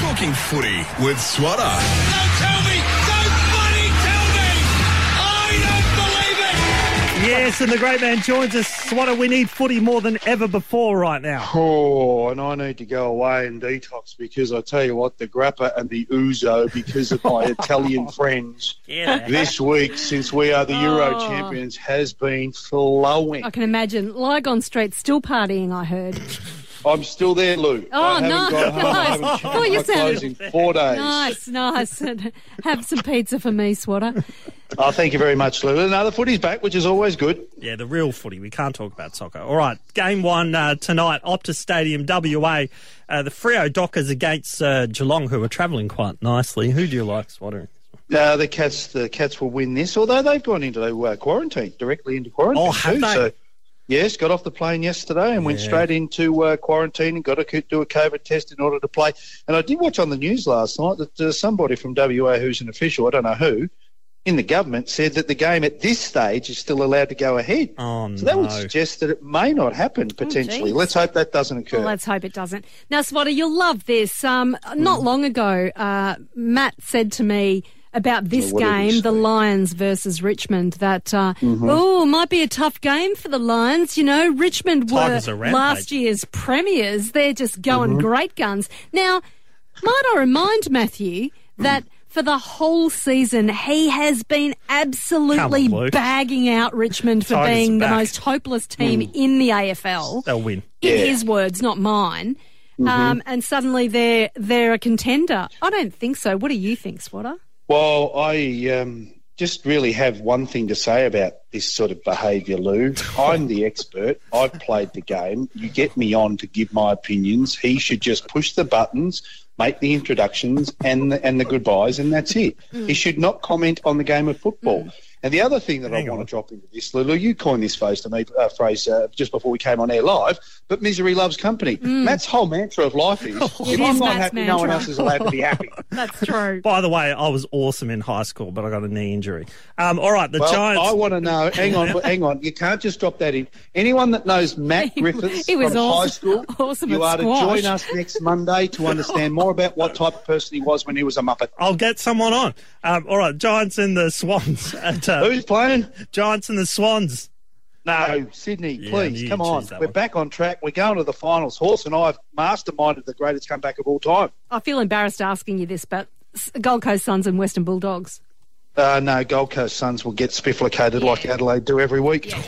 Talking footy with Swatter. Don't tell me! Don't bloody tell me! I don't believe it! Yes, and the great man joins us. Swatter, we need footy more than ever before right now. Oh, and I need to go away and detox because I tell you what, the grappa and the ouzo, because of my Italian friends, Yeah. this week since we are the Euro Oh. champions has been flowing. I can imagine. Lygon Street still partying, I heard. I'm still there, Lou. Oh, I nice. got home. I Nice. haven't Oh, you my clothes in four days. Nice, nice. Have some pizza for me, Swatter. Oh, thank you very much, Lou. Another footy's back, which is always good. Yeah, the real footy. We can't talk about soccer. All right, game one uh, tonight, Optus Stadium, WA. Uh, the Freo Dockers against uh, Geelong, who are travelling quite nicely. Who do you like, Swatter? Uh, the Cats, the Cats will win this, although they've gone into uh, quarantine, directly into quarantine Oh, have too. they? So, yes, got off the plane yesterday and went straight into uh, quarantine and got to do a COVID test in order to play. And I did watch on the news last night that uh, somebody from WA, who's an official, I don't know who, in the government said that the game at this stage is still allowed to go ahead. Oh, so that would suggest that it may not happen potentially. geez. Let's hope that doesn't occur. Well, let's hope it doesn't. Now, Swatter, you'll love this. Um, not long ago, uh, Matt said to me about this what did he game, the? Lions versus Richmond, that, uh, Mm-hmm. oh, might be a tough game for the Lions. You know, Richmond were Tigers are last year's premiers. They're just going Mm-hmm. great guns. Now, might I remind Matthew that for the whole season, he has been absolutely on, bagging out Richmond for Tigers being the most hopeless team Mm. in the AFL They'll win. in Yeah. his words, not mine. Mm-hmm. Um, and suddenly they're they're a contender. I don't think so. What do you think, Swatter? Well, I um, just really have one thing to say about this sort of behaviour, Lou. I'm the expert. I've played the game. You get me on to give my opinions. He should just push the buttons, make the introductions and the, and the goodbyes, and that's it. He should not comment on the game of football. And the other thing that Hang I want to drop into this, Lulu, you coined this phrase to me, uh, phrase uh, just before we came on air live, but misery loves company. Matt's whole mantra of life is, if It I'm not Matt's happy, no one else is allowed to be happy. That's true. By the way, I was awesome in high school, but I got a knee injury. Um, all right, the Well, Giants. I want to know. Hang on, hang on. You can't just drop that in. Anyone that knows Matt Griffiths he was from high school, awesome you are squash. to join us next Monday to understand more about what type of person he was when he was a muppet. I'll get someone on. Um, all right, Giants and the Swans. At, Who's playing? Giants and the Swans. No, Sydney. Yeah, Please you come on. We're one. back on track. We're going to the finals. Horse and I have masterminded the greatest comeback of all time. I feel embarrassed asking you this, but Gold Coast Suns and Western Bulldogs. Uh, no, Gold Coast Suns will get spifflicated like Adelaide do every week.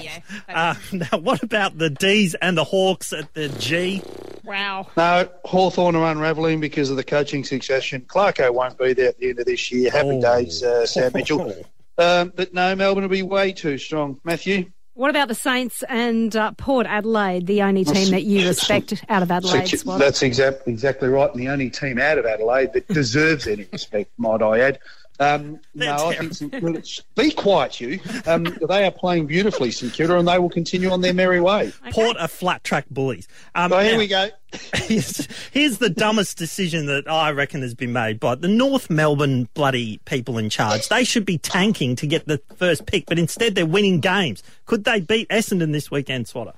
Uh, now, what about the D's and the Hawks at the G? Wow. No, Hawthorn are unravelling because of the coaching succession. Clarko won't be there at the end of this year. Happy Oh. days, uh, Sam Mitchell. Um, but no, Melbourne will be way too strong. Matthew? What about the Saints and uh, Port Adelaide, the only team that you respect out of Adelaide? So, that's exactly exactly right, and the only team out of Adelaide that deserves any respect, might I add. Um, no, They're I think St Kilda. Be quiet, you. Um, they are playing beautifully, St Kilda, and they will continue on their merry way. Port are flat track bullies. Um, So here now- we go. here's, here's the dumbest decision that I reckon has been made by the North Melbourne bloody people in charge. They should be tanking to get the first pick, but instead they're winning games. Could they beat Essendon this weekend, Swatter?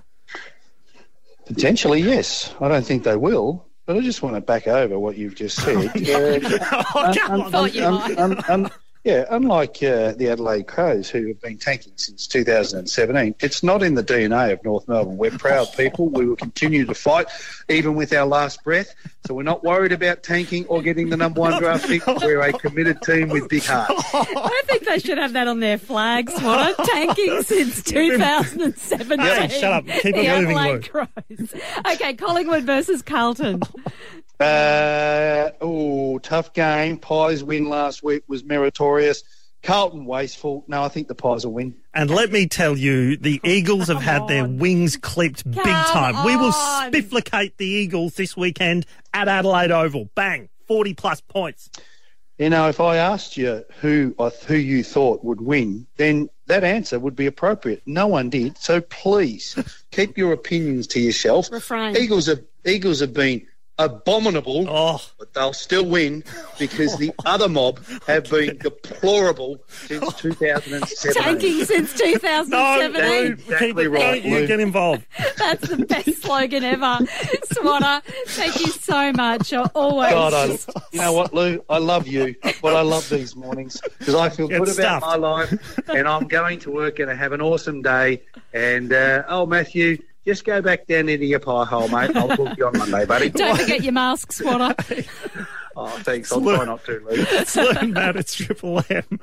Potentially, yes. I don't think they will, but I just want to back over what you've just said. Uh, Oh, come on. thought you might. Yeah, unlike uh, the Adelaide Crows, who have been tanking since 2017, it's not in the DNA of North Melbourne. We're proud people. We will continue to fight, even with our last breath. So we're not worried about tanking or getting the number one draft pick. We're a committed team with big hearts. I think they should have that on their flag, Swatter. Tanking since 2017. Hey, shut up. Keep it the moving, Adelaide Luke. Crows. Okay, Collingwood versus Carlton. Uh, oh, tough game. Pies win last week was meritorious. Carlton wasteful. No, I think the Pies will win. And let me tell you, the Eagles have had their wings clipped big Come time. We will on. spifflicate the Eagles this weekend at Adelaide Oval. Bang. 40 plus points. You know, if I asked you who who you thought would win, then that answer would be appropriate. No one did, so please keep your opinions to yourself. Refrain. Eagles have Eagles have been abominable, Oh. but they'll still win because the other mob have been deplorable since 2007. Tanking since 2017. Lou, Exactly keep it- right, don't you get involved. That's the best slogan ever. Swatter, thank you so much. You're always God, I, just- you know what, Lou? I love you, but I love these mornings because I feel Get good about my life, and I'm going to work and I have an awesome day. And uh, oh, Matthew, just go back down into your pie hole, mate. I'll talk to you on Monday, buddy. Don't forget your mask, Swatter. Oh, thanks. I'll try not to, Lou. It's Lou and Matt, it's Triple M.